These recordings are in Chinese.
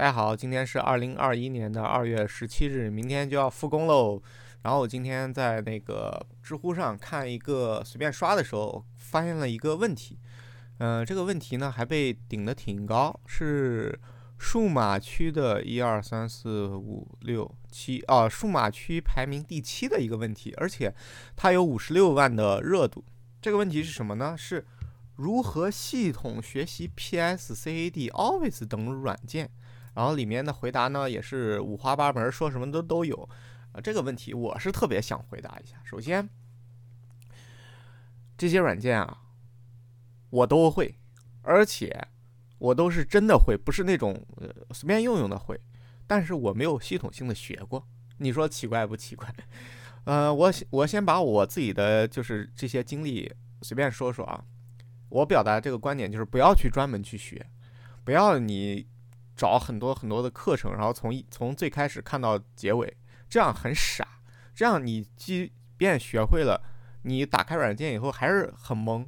大家好，今天是二零二一年的二月十七日，明天就要复工喽。然后我今天在那个知乎上看一个随便刷的时候，发现了一个问题。嗯，这个问题呢还被顶得挺高，是数码区的一二三四五六七啊，数码区排名第七的一个问题，而且它有五十六万的热度。这个问题是什么呢？是如何系统学习 PS、CAD、Office 等软件？然后里面的回答呢也是五花八门，说什么都都有。啊，这个问题我是特别想回答一下。首先，这些软件啊，我都会，而且我都是真的会，不是那种呃随便用用的会。但是我没有系统性的学过，你说奇怪不奇怪？呃，我我先把我自己的就是这些经历随便说说啊。我表达这个观点就是不要去专门去学，不要你找很多很多的课程，然后从一从最开始看到结尾。这样很傻，这样你即便学会了，你打开软件以后还是很懵。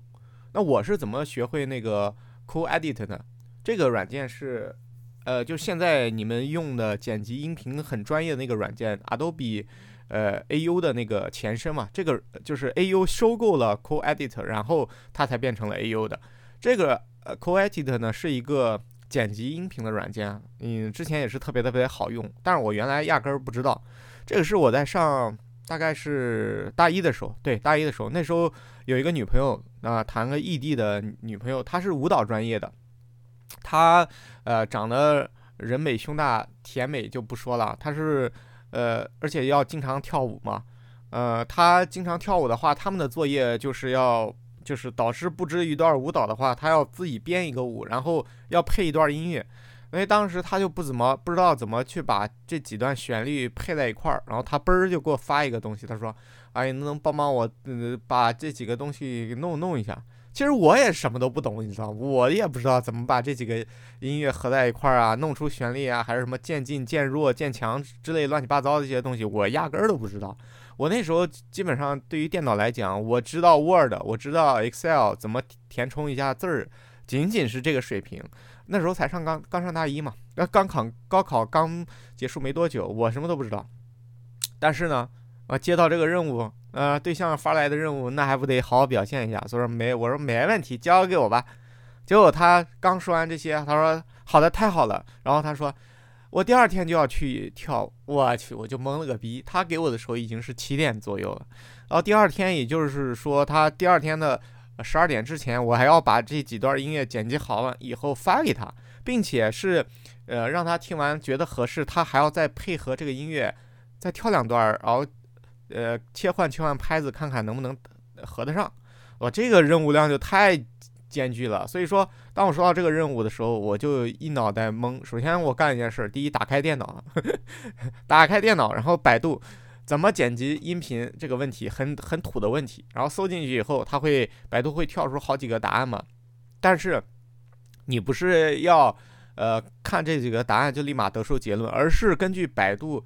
那我是怎么学会那个 Cool Edit 呢？这个软件是，呃，就现在你们用的剪辑音频很专业的那个软件，Adobe，呃，AU 的那个前身嘛。这个就是 AU 收购了 Cool Edit，然后它才变成了 AU 的。这个呃 Cool Edit 呢是一个剪辑音频的软件，嗯，之前也是特别特别好用，但是我原来压根儿不知道。这个是我在上大概是大一的时候，对大一的时候，那时候有一个女朋友啊，谈个异地的女朋友，她是舞蹈专业的，她呃长得人美胸大甜美就不说了，她是呃而且要经常跳舞嘛，呃她经常跳舞的话，他们的作业就是要就是导师布置一段舞蹈的话，他要自己编一个舞，然后要配一段音乐。因为当时他就不怎么不知道怎么去把这几段旋律配在一块儿，然后他嘣儿就给我发一个东西，他说：“哎，能能帮帮我，呃，把这几个东西给弄弄一下。”其实我也什么都不懂，你知道我也不知道怎么把这几个音乐合在一块儿啊，弄出旋律啊，还是什么渐进、渐弱、渐强之类乱七八糟的一些东西，我压根儿都不知道。我那时候基本上对于电脑来讲，我知道 Word，我知道 Excel 怎么填充一下字儿，仅仅是这个水平。那时候才上刚刚上大一嘛，那刚考高考刚结束没多久，我什么都不知道。但是呢，我接到这个任务，呃，对象发来的任务，那还不得好好表现一下。所以说没，我说没问题，交给我吧。结果他刚说完这些，他说好的，太好了。然后他说我第二天就要去跳，我去，我就懵了个逼。他给我的时候已经是七点左右了，然后第二天，也就是说他第二天的。十二点之前，我还要把这几段音乐剪辑好了以后发给他，并且是，呃，让他听完觉得合适，他还要再配合这个音乐再跳两段，然后，呃，切换切换拍子，看看能不能合得上。我这个任务量就太艰巨了，所以说，当我说到这个任务的时候，我就一脑袋懵。首先，我干一件事，第一，打开电脑，打开电脑，然后百度。怎么剪辑音频这个问题很很土的问题，然后搜进去以后，它会百度会跳出好几个答案嘛？但是你不是要呃看这几个答案就立马得出结论，而是根据百度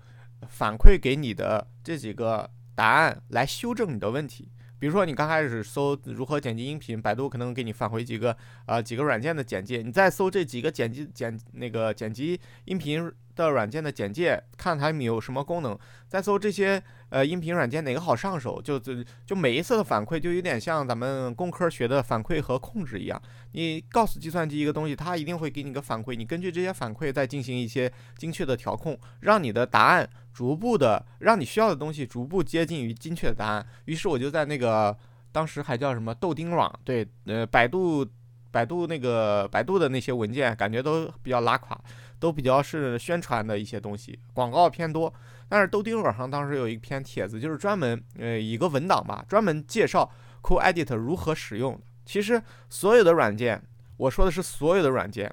反馈给你的这几个答案来修正你的问题。比如说你刚开始搜如何剪辑音频，百度可能给你返回几个呃几个软件的简介，你再搜这几个剪辑剪那个剪辑音频。的软件的简介，看它有什么功能，再搜这些呃音频软件哪个好上手，就就就每一次的反馈就有点像咱们工科学的反馈和控制一样，你告诉计算机一个东西，它一定会给你个反馈，你根据这些反馈再进行一些精确的调控，让你的答案逐步的让你需要的东西逐步接近于精确的答案。于是我就在那个当时还叫什么豆丁网，对，呃，百度百度那个百度的那些文件感觉都比较拉垮。都比较是宣传的一些东西，广告偏多。但是豆丁网上当时有一篇帖子，就是专门呃一个文档吧，专门介绍 Cool Edit 如何使用。其实所有的软件，我说的是所有的软件，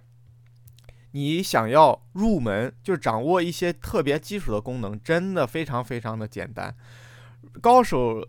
你想要入门，就掌握一些特别基础的功能，真的非常非常的简单。高手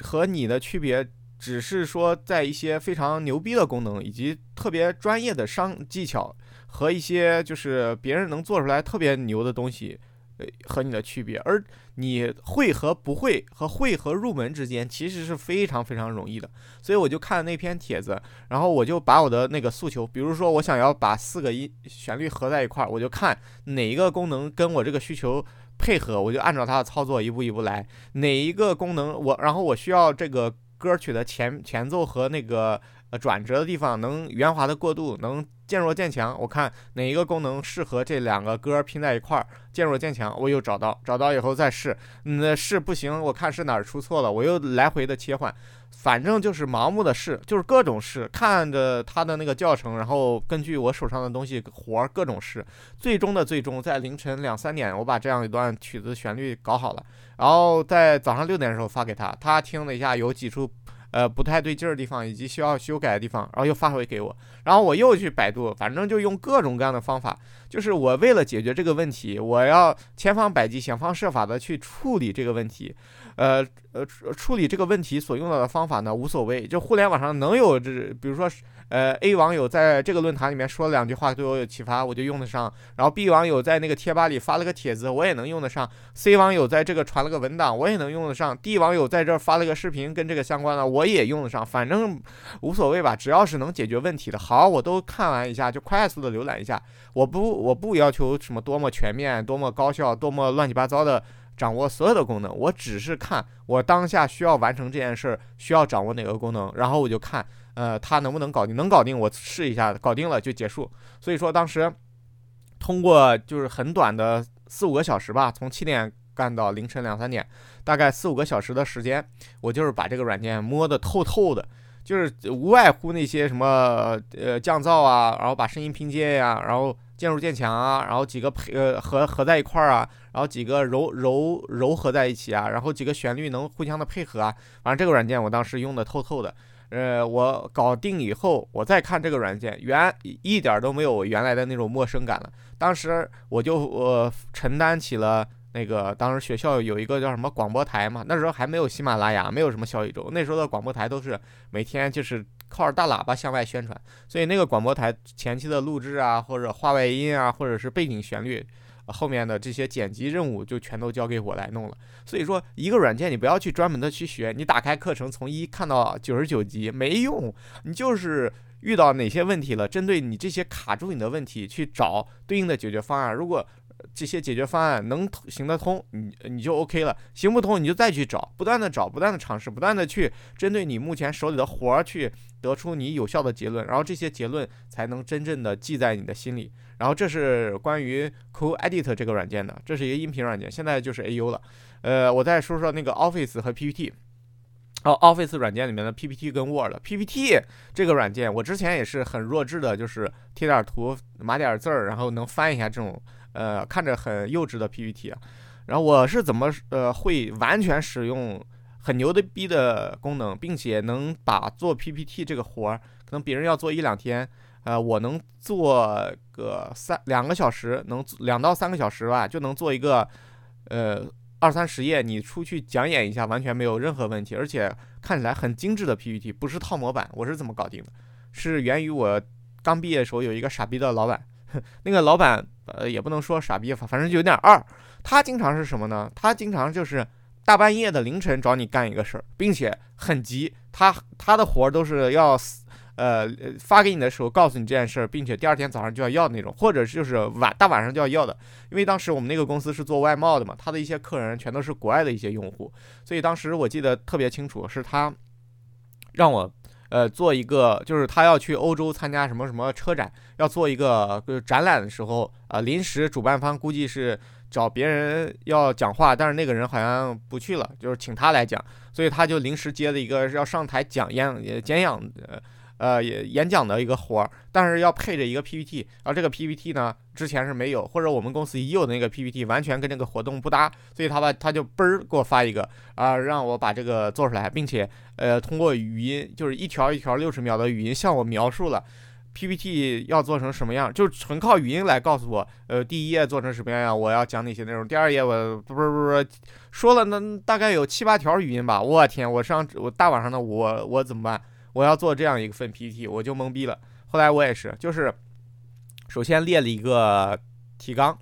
和你的区别，只是说在一些非常牛逼的功能，以及特别专业的商技巧。和一些就是别人能做出来特别牛的东西呃和你的区别，而你会和不会和会和入门之间其实是非常非常容易的。所以我就看了那篇帖子，然后我就把我的那个诉求，比如说我想要把四个音旋律合在一块儿，我就看哪一个功能跟我这个需求配合，我就按照它的操作一步一步来。哪一个功能我，然后我需要这个歌曲的前前奏和那个。呃，转折的地方能圆滑的过渡，能渐弱渐强。我看哪一个功能适合这两个歌拼在一块儿，渐弱渐强，我又找到，找到以后再试。那试不行，我看是哪儿出错了，我又来回的切换。反正就是盲目的试，就是各种试，看着他的那个教程，然后根据我手上的东西活儿各种试。最终的最终，在凌晨两三点，我把这样一段曲子旋律搞好了，然后在早上六点的时候发给他，他听了一下，有几处。呃，不太对劲儿的地方，以及需要修改的地方，然后又发回给我，然后我又去百度，反正就用各种各样的方法，就是我为了解决这个问题，我要千方百计、想方设法的去处理这个问题，呃呃，处理这个问题所用到的方法呢，无所谓，就互联网上能有这，比如说。呃，A 网友在这个论坛里面说了两句话，对我有启发，我就用得上。然后 B 网友在那个贴吧里发了个帖子，我也能用得上。C 网友在这个传了个文档，我也能用得上。D 网友在这儿发了个视频，跟这个相关的，我也用得上。反正无所谓吧，只要是能解决问题的，好，我都看完一下，就快速的浏览一下。我不，我不要求什么多么全面、多么高效、多么乱七八糟的掌握所有的功能，我只是看我当下需要完成这件事儿，需要掌握哪个功能，然后我就看。呃，他能不能搞定？能搞定，我试一下，搞定了就结束。所以说当时通过就是很短的四五个小时吧，从七点干到凌晨两三点，大概四五个小时的时间，我就是把这个软件摸得透透的，就是无外乎那些什么呃降噪啊，然后把声音拼接呀，然后渐入渐强啊，然后几个配呃合合在一块儿啊，然后几个柔柔柔合在一起啊，然后几个旋律能互相的配合啊，反正这个软件我当时用的透透的。呃，我搞定以后，我再看这个软件，原一点都没有我原来的那种陌生感了。当时我就我承担起了那个，当时学校有一个叫什么广播台嘛，那时候还没有喜马拉雅，没有什么小宇宙，那时候的广播台都是每天就是靠着大喇叭向外宣传，所以那个广播台前期的录制啊，或者话外音啊，或者是背景旋律。后面的这些剪辑任务就全都交给我来弄了。所以说，一个软件你不要去专门的去学，你打开课程从一看到九十九级没用，你就是遇到哪些问题了，针对你这些卡住你的问题去找对应的解决方案。如果这些解决方案能行得通，你你就 OK 了；行不通，你就再去找，不断的找，不断的尝试，不断的去针对你目前手里的活儿去得出你有效的结论，然后这些结论才能真正的记在你的心里。然后这是关于 CoEdit 这个软件的，这是一个音频软件，现在就是 AU 了。呃，我再说说那个 Office 和 PPT。哦，Office 软件里面的 PPT 跟 Word，PPT 这个软件我之前也是很弱智的，就是贴点图、码点字儿，然后能翻一下这种呃看着很幼稚的 PPT。然后我是怎么呃会完全使用很牛的逼的功能，并且能把做 PPT 这个活儿，可能别人要做一两天。呃，我能做个三两个小时，能两到三个小时吧，就能做一个，呃，二三十页，你出去讲演一下，完全没有任何问题，而且看起来很精致的 PPT，不是套模板。我是怎么搞定的？是源于我刚毕业的时候有一个傻逼的老板，那个老板呃也不能说傻逼，反正就有点二。他经常是什么呢？他经常就是大半夜的凌晨找你干一个事儿，并且很急，他他的活儿都是要。呃，发给你的时候告诉你这件事儿，并且第二天早上就要要的那种，或者就是晚大晚上就要要的。因为当时我们那个公司是做外贸的嘛，他的一些客人全都是国外的一些用户，所以当时我记得特别清楚，是他让我呃做一个，就是他要去欧洲参加什么什么车展，要做一个展览的时候，呃，临时主办方估计是找别人要讲话，但是那个人好像不去了，就是请他来讲，所以他就临时接了一个要上台讲演讲演呃。呃，演讲的一个活儿，但是要配着一个 PPT，然后这个 PPT 呢，之前是没有，或者我们公司已有的那个 PPT 完全跟这个活动不搭，所以他把他就嘣儿给我发一个啊，让我把这个做出来，并且呃，通过语音，就是一条一条六十秒的语音向我描述了 PPT 要做成什么样，就纯靠语音来告诉我，呃，第一页做成什么样，我要讲哪些内容，第二页我不不不不说了，那大概有七八条语音吧，我天，我上我大晚上的我我怎么办？我要做这样一份 PPT，我就懵逼了。后来我也是，就是首先列了一个提纲，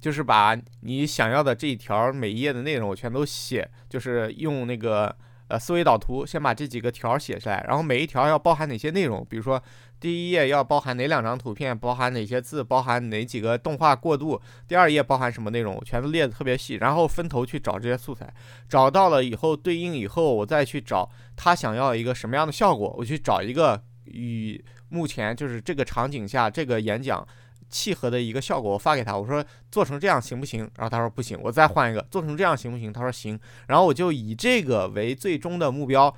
就是把你想要的这一条每一页的内容我全都写，就是用那个呃思维导图，先把这几个条写下来，然后每一条要包含哪些内容，比如说第一页要包含哪两张图片，包含哪些字，包含哪几个动画过渡，第二页包含什么内容，全都列的特别细，然后分头去找这些素材，找到了以后对应以后，我再去找他想要一个什么样的效果，我去找一个与目前就是这个场景下这个演讲。契合的一个效果，我发给他，我说做成这样行不行？然后他说不行，我再换一个，做成这样行不行？他说行。然后我就以这个为最终的目标，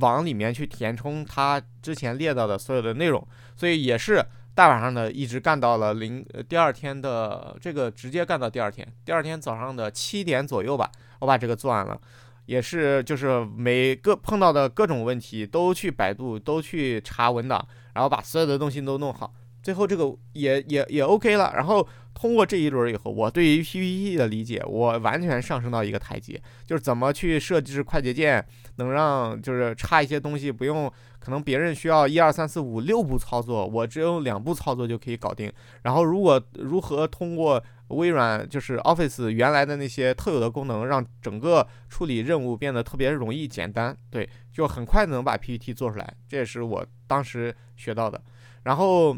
往里面去填充他之前列到的所有的内容。所以也是大晚上的一直干到了零第二天的这个直接干到第二天，第二天早上的七点左右吧，我把这个做完了。也是就是每个碰到的各种问题都去百度，都去查文档，然后把所有的东西都弄好。最后这个也也也 OK 了，然后通过这一轮以后，我对于 PPT 的理解，我完全上升到一个台阶，就是怎么去设置快捷键，能让就是插一些东西不用，可能别人需要一二三四五六步操作，我只有两步操作就可以搞定。然后如果如何通过微软就是 Office 原来的那些特有的功能，让整个处理任务变得特别容易简单，对，就很快能把 PPT 做出来，这也是我当时学到的。然后。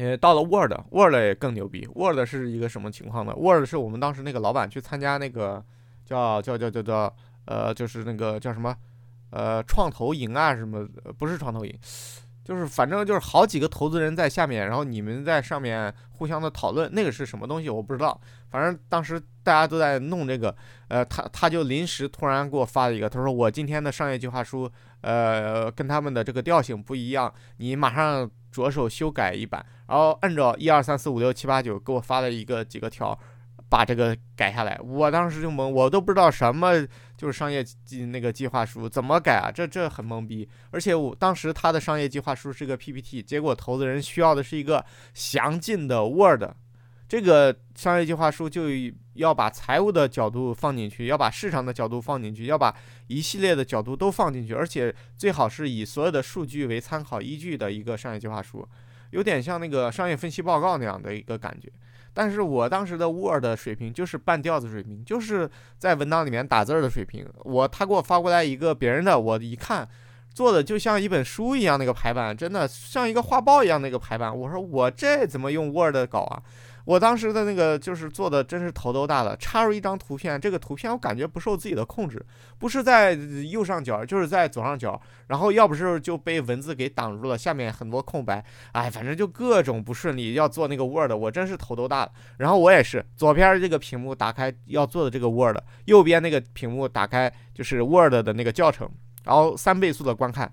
呃，到了 Word，Word 也更牛逼。Word 是一个什么情况呢？Word 是我们当时那个老板去参加那个叫叫叫叫叫呃，就是那个叫什么呃创投营啊什么，不是创投营，就是反正就是好几个投资人在下面，然后你们在上面互相的讨论，那个是什么东西我不知道。反正当时大家都在弄这个，呃，他他就临时突然给我发了一个，他说我今天的商业计划书，呃，跟他们的这个调性不一样，你马上。着手修改一版，然后按照一二三四五六七八九给我发了一个几个条，把这个改下来。我当时就懵，我都不知道什么就是商业计那个计划书怎么改啊？这这很懵逼。而且我当时他的商业计划书是个 PPT，结果投资人需要的是一个详尽的 Word。这个商业计划书就要把财务的角度放进去，要把市场的角度放进去，要把一系列的角度都放进去，而且最好是以所有的数据为参考依据的一个商业计划书，有点像那个商业分析报告那样的一个感觉。但是我当时的 Word 水平就是半吊子水平，就是在文档里面打字的水平。我他给我发过来一个别人的，我一看做的就像一本书一样，那个排版真的像一个画报一样那个排版。我说我这怎么用 Word 搞啊？我当时的那个就是做的，真是头都大了。插入一张图片，这个图片我感觉不受自己的控制，不是在右上角，就是在左上角。然后要不是就被文字给挡住了，下面很多空白，哎，反正就各种不顺利。要做那个 Word，我真是头都大了。然后我也是，左边这个屏幕打开要做的这个 Word，右边那个屏幕打开就是 Word 的那个教程，然后三倍速的观看。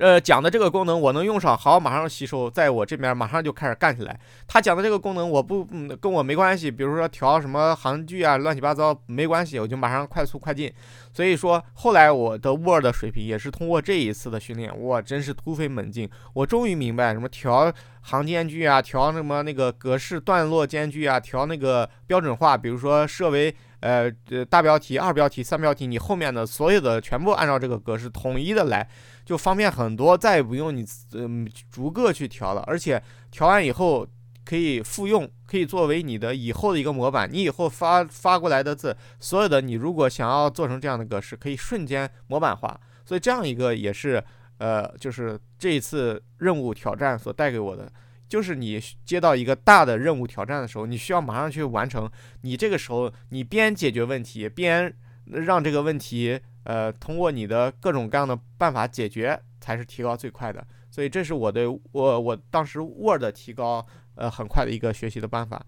呃，讲的这个功能我能用上，好，马上吸收，在我这边马上就开始干起来。他讲的这个功能我不，嗯，跟我没关系，比如说调什么行距啊，乱七八糟没关系，我就马上快速快进。所以说后来我的 Word 水平也是通过这一次的训练，哇，真是突飞猛进。我终于明白什么调行间距啊，调什么那个格式段落间距啊，调那个标准化，比如说设为呃呃大标题、二标题、三标题，你后面的所有的全部按照这个格式统一的来。就方便很多，再也不用你嗯逐个去调了，而且调完以后可以复用，可以作为你的以后的一个模板。你以后发发过来的字，所有的你如果想要做成这样的格式，可以瞬间模板化。所以这样一个也是呃，就是这一次任务挑战所带给我的，就是你接到一个大的任务挑战的时候，你需要马上去完成。你这个时候你边解决问题，边让这个问题。呃，通过你的各种各样的办法解决，才是提高最快的。所以这是我对我我当时 Word 提高呃很快的一个学习的办法。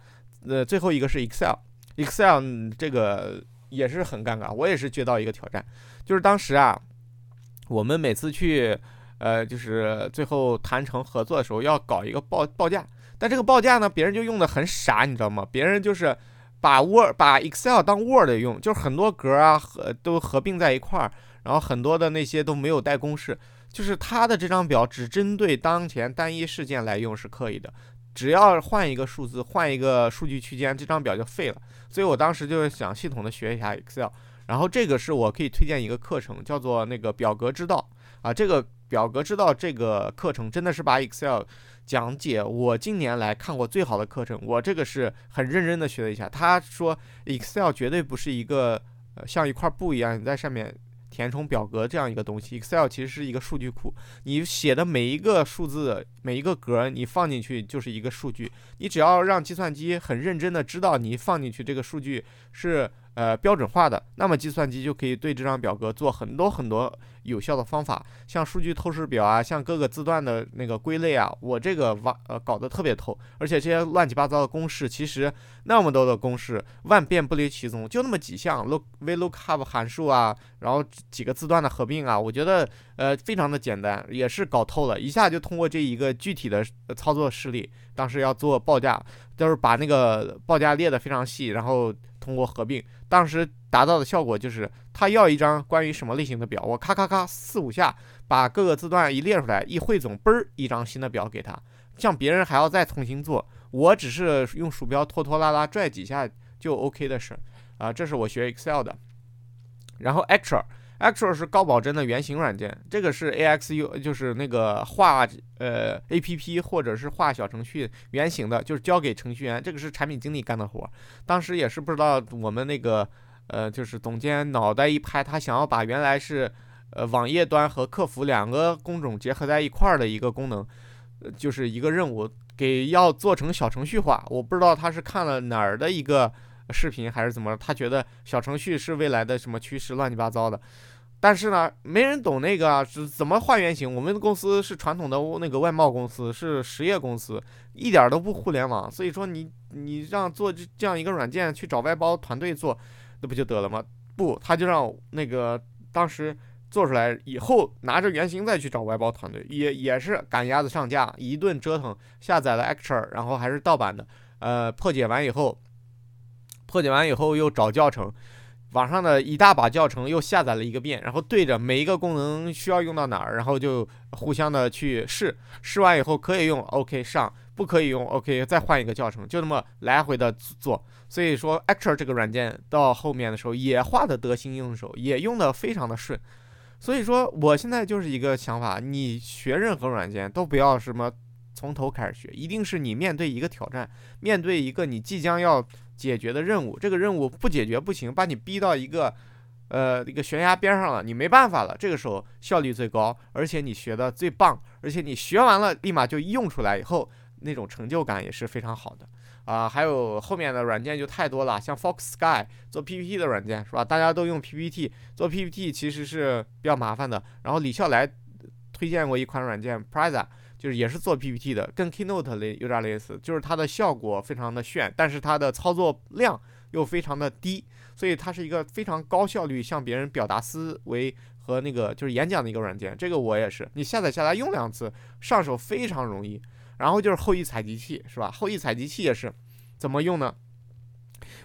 呃，最后一个是 Excel，Excel 这个也是很尴尬，我也是接到一个挑战，就是当时啊，我们每次去呃就是最后谈成合作的时候，要搞一个报报价，但这个报价呢，别人就用的很傻，你知道吗？别人就是。把 Word 把 Excel 当 Word 用，就是很多格啊合都合并在一块儿，然后很多的那些都没有带公式，就是它的这张表只针对当前单一事件来用是可以的，只要换一个数字，换一个数据区间，这张表就废了。所以我当时就是想系统的学一下 Excel，然后这个是我可以推荐一个课程，叫做那个表格之道。啊，这个表格之道这个课程真的是把 Excel 讲解我近年来看过最好的课程，我这个是很认真的学了一下。他说 Excel 绝对不是一个呃像一块布一样你在上面。填充表格这样一个东西，Excel 其实是一个数据库，你写的每一个数字、每一个格，你放进去就是一个数据。你只要让计算机很认真的知道你放进去这个数据是。呃，标准化的，那么计算机就可以对这张表格做很多很多有效的方法，像数据透视表啊，像各个字段的那个归类啊，我这个挖呃搞得特别透，而且这些乱七八糟的公式，其实那么多的公式，万变不离其宗，就那么几项 look VLOOKUP 函数啊，然后几个字段的合并啊，我觉得呃非常的简单，也是搞透了，一下就通过这一个具体的操作示例，当时要做报价，就是把那个报价列得非常细，然后。通过合并，当时达到的效果就是，他要一张关于什么类型的表，我咔咔咔四五下把各个字段一列出来，一汇总，嘣儿一张新的表给他。像别人还要再重新做，我只是用鼠标拖拖拉拉拽几下就 OK 的事儿啊。这是我学 Excel 的，然后 Extra。Actual 是高保真的原型软件，这个是 AXU，就是那个画呃 APP 或者是画小程序原型的，就是交给程序员，这个是产品经理干的活。当时也是不知道我们那个呃，就是总监脑袋一拍，他想要把原来是呃网页端和客服两个工种结合在一块儿的一个功能，就是一个任务，给要做成小程序化。我不知道他是看了哪儿的一个视频还是怎么，他觉得小程序是未来的什么趋势，乱七八糟的。但是呢，没人懂那个是怎么画原型。我们的公司是传统的那个外贸公司，是实业公司，一点都不互联网。所以说，你你让做这这样一个软件去找外包团队做，那不就得了吗？不，他就让那个当时做出来以后，拿着原型再去找外包团队，也也是赶鸭子上架，一顿折腾，下载了 Actor，然后还是盗版的。呃，破解完以后，破解完以后又找教程。网上的一大把教程又下载了一个遍，然后对着每一个功能需要用到哪儿，然后就互相的去试，试完以后可以用，OK 上，不可以用，OK 再换一个教程，就那么来回的做。所以说，Actor 这个软件到后面的时候也画的得心应手，也用的非常的顺。所以说，我现在就是一个想法，你学任何软件都不要什么从头开始学，一定是你面对一个挑战，面对一个你即将要。解决的任务，这个任务不解决不行，把你逼到一个，呃，一个悬崖边上了，你没办法了。这个时候效率最高，而且你学的最棒，而且你学完了立马就用出来以后，那种成就感也是非常好的啊。还有后面的软件就太多了，像 Fox Sky 做 PPT 的软件是吧？大家都用 PPT 做 PPT，其实是比较麻烦的。然后李笑来推荐过一款软件 p r i z a 就是也是做 PPT 的，跟 Keynote 类有点类似，就是它的效果非常的炫，但是它的操作量又非常的低，所以它是一个非常高效率向别人表达思维和那个就是演讲的一个软件。这个我也是，你下载下来用两次，上手非常容易。然后就是后羿采集器，是吧？后羿采集器也是怎么用呢？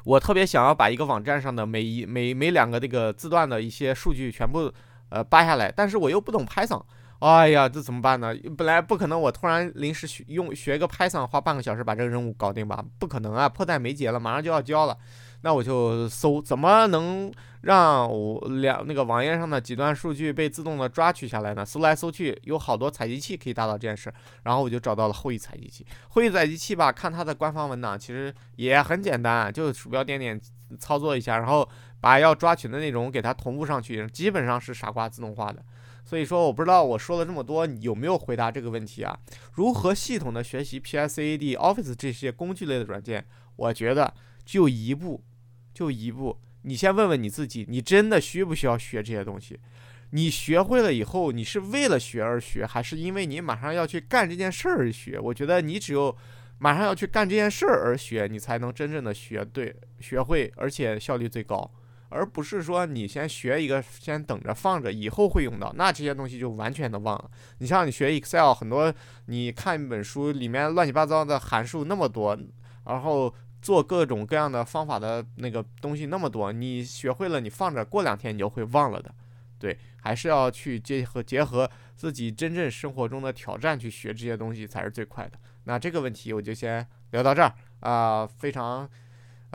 我特别想要把一个网站上的每一每每两个这个字段的一些数据全部呃扒下来，但是我又不懂 Python。哎呀，这怎么办呢？本来不可能，我突然临时学用学个 Python，花半个小时把这个任务搞定吧？不可能啊，迫在眉睫了，马上就要交了。那我就搜，怎么能让我两那个网页上的几段数据被自动的抓取下来呢？搜来搜去，有好多采集器可以达到这件事。然后我就找到了后羿采集器。后羿采集器吧，看它的官方文档，其实也很简单，就鼠标点点操作一下，然后把要抓取的内容给它同步上去，基本上是傻瓜自动化的。所以说，我不知道我说了这么多，你有没有回答这个问题啊？如何系统的学习 PSAD、Office 这些工具类的软件？我觉得就一步，就一步。你先问问你自己，你真的需不需要学这些东西？你学会了以后，你是为了学而学，还是因为你马上要去干这件事儿而学？我觉得你只有马上要去干这件事儿而学，你才能真正的学对、学会，而且效率最高。而不是说你先学一个，先等着放着，以后会用到，那这些东西就完全的忘了。你像你学 Excel，很多你看一本书里面乱七八糟的函数那么多，然后做各种各样的方法的那个东西那么多，你学会了，你放着，过两天你就会忘了的。对，还是要去结合结合自己真正生活中的挑战去学这些东西才是最快的。那这个问题我就先聊到这儿啊，非常。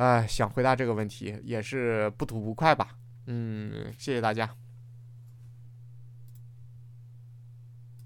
哎，想回答这个问题也是不吐不快吧？嗯，谢谢大家。